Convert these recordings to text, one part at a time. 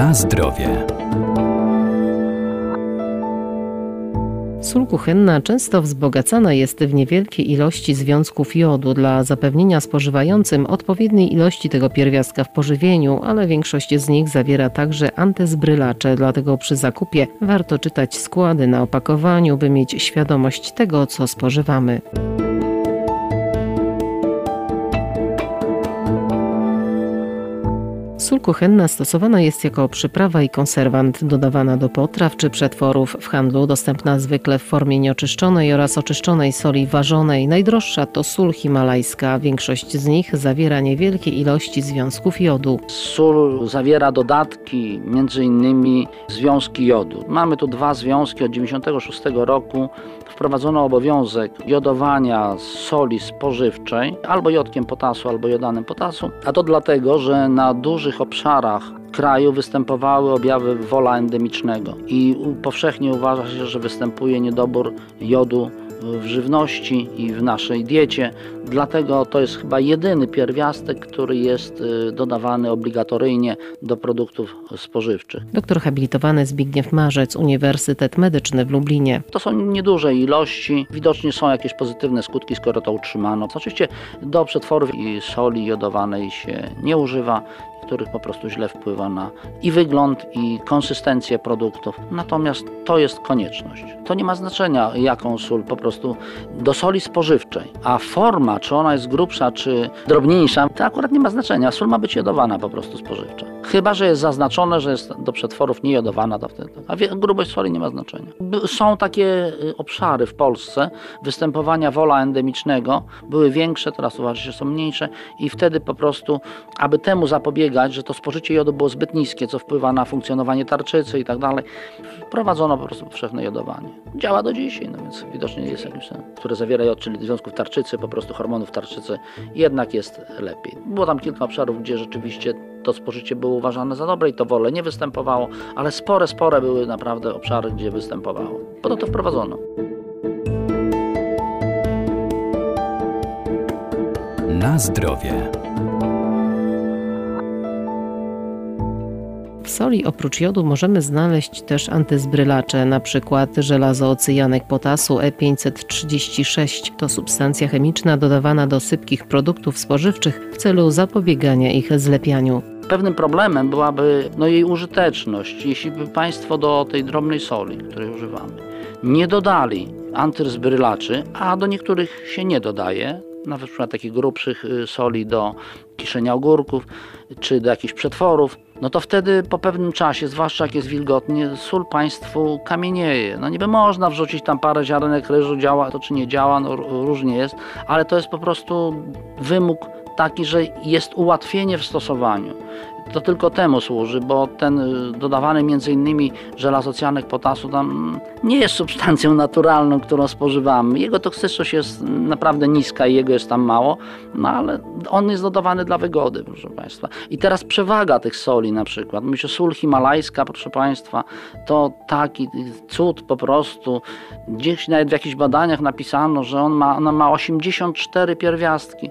Na zdrowie. Sól kuchenna często wzbogacana jest w niewielkiej ilości związków jodu dla zapewnienia spożywającym odpowiedniej ilości tego pierwiastka w pożywieniu, ale większość z nich zawiera także antezbrylacze, dlatego przy zakupie warto czytać składy na opakowaniu, by mieć świadomość tego, co spożywamy. Kuchenna stosowana jest jako przyprawa i konserwant dodawana do potraw czy przetworów w handlu, dostępna zwykle w formie nieoczyszczonej oraz oczyszczonej soli ważonej. Najdroższa to sól himalajska. Większość z nich zawiera niewielkie ilości związków jodu. Sól zawiera dodatki, innymi związki jodu. Mamy tu dwa związki od 1996 roku. Wprowadzono obowiązek jodowania soli spożywczej albo jodkiem potasu, albo jodanem potasu, a to dlatego, że na dużych obszarach kraju występowały objawy wola endemicznego i powszechnie uważa się, że występuje niedobór jodu w żywności i w naszej diecie. Dlatego to jest chyba jedyny pierwiastek, który jest y, dodawany obligatoryjnie do produktów spożywczych. Doktor habilitowany Zbigniew Marzec, Uniwersytet Medyczny w Lublinie. To są nieduże ilości, widocznie są jakieś pozytywne skutki, skoro to utrzymano. Oczywiście do przetworów i soli jodowanej się nie używa których po prostu źle wpływa na i wygląd, i konsystencję produktów. Natomiast to jest konieczność. To nie ma znaczenia, jaką sól, po prostu do soli spożywczej. A forma, czy ona jest grubsza, czy drobniejsza, to akurat nie ma znaczenia. Sól ma być jodowana po prostu spożywcza. Chyba, że jest zaznaczone, że jest do przetworów niejodowana, to wtedy. A grubość soli nie ma znaczenia. Są takie y, obszary w Polsce występowania wola endemicznego. Były większe, teraz uważa się, są mniejsze i wtedy po prostu, aby temu zapobiegać, że to spożycie jodu było zbyt niskie, co wpływa na funkcjonowanie tarczycy i tak dalej. Wprowadzono po prostu powszechne jodowanie. Działa do dzisiaj, no więc widocznie jest sens, które zawiera jod, czyli związków tarczycy, po prostu hormonów tarczycy, jednak jest lepiej. Było tam kilka obszarów, gdzie rzeczywiście to spożycie było uważane za dobre i to wolę nie występowało, ale spore, spore były naprawdę obszary, gdzie występowało. Po to wprowadzono. Na zdrowie. Soli oprócz jodu możemy znaleźć też antyzbrylacze, np. żelazo cyjanek potasu E536. To substancja chemiczna dodawana do sypkich produktów spożywczych w celu zapobiegania ich zlepianiu. Pewnym problemem byłaby no, jej użyteczność. Jeśli by Państwo do tej drobnej soli, której używamy, nie dodali antyzbrylaczy, a do niektórych się nie dodaje, na przykład takich grubszych y, soli do kiszenia ogórków czy do jakichś przetworów, no to wtedy po pewnym czasie, zwłaszcza jak jest wilgotnie, sól Państwu kamienieje. No niby można wrzucić tam parę ziarenek ryżu, działa to czy nie działa, no różnie jest, ale to jest po prostu wymóg taki, że jest ułatwienie w stosowaniu to tylko temu służy, bo ten y, dodawany między innymi żelazocjanek potasu tam nie jest substancją naturalną, którą spożywamy. Jego toksyczność jest naprawdę niska i jego jest tam mało, no ale on jest dodawany dla wygody, proszę Państwa. I teraz przewaga tych soli na przykład. Myślę, sól himalajska, proszę Państwa, to taki cud po prostu. Gdzieś nawet w jakichś badaniach napisano, że on ma, ona ma 84 pierwiastki.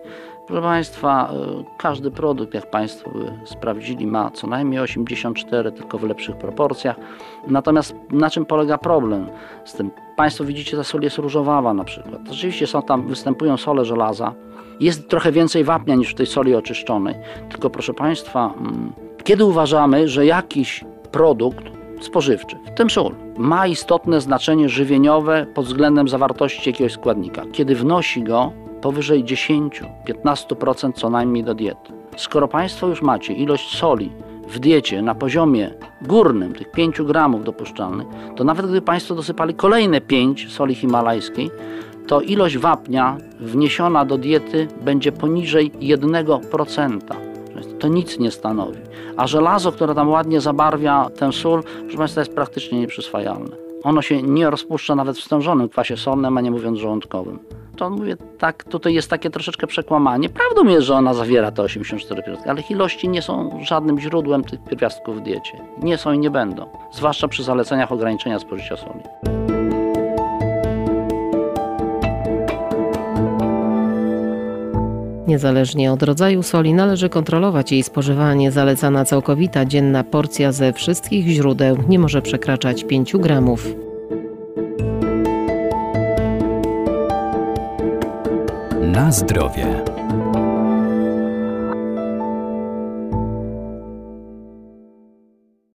Proszę Państwa, y, każdy produkt, jak Państwo sprawdzili, ma co najmniej 84, tylko w lepszych proporcjach. Natomiast na czym polega problem z tym? Państwo widzicie, ta sól jest różowawa na przykład. Rzeczywiście są tam, występują sole żelaza. Jest trochę więcej wapnia niż w tej soli oczyszczonej. Tylko proszę Państwa, mm, kiedy uważamy, że jakiś produkt spożywczy, w tym sól, ma istotne znaczenie żywieniowe pod względem zawartości jakiegoś składnika, kiedy wnosi go powyżej 10-15% co najmniej do diety. Skoro Państwo już macie ilość soli w diecie na poziomie górnym, tych 5 gramów dopuszczalnych, to nawet gdyby Państwo dosypali kolejne 5 soli himalajskiej, to ilość wapnia wniesiona do diety będzie poniżej 1%. To nic nie stanowi. A żelazo, które tam ładnie zabarwia tę sól, proszę Państwa, jest praktycznie nieprzyswajalne. Ono się nie rozpuszcza nawet w stężonym kwasie solnym, a nie mówiąc żołądkowym to mówię, tak, tutaj jest takie troszeczkę przekłamanie. Prawdą jest, że ona zawiera te 84 pierwiastki, ale ilości nie są żadnym źródłem tych pierwiastków w diecie. Nie są i nie będą, zwłaszcza przy zaleceniach ograniczenia spożycia soli. Niezależnie od rodzaju soli należy kontrolować jej spożywanie. Zalecana całkowita dzienna porcja ze wszystkich źródeł nie może przekraczać 5 gramów. Na zdrowie.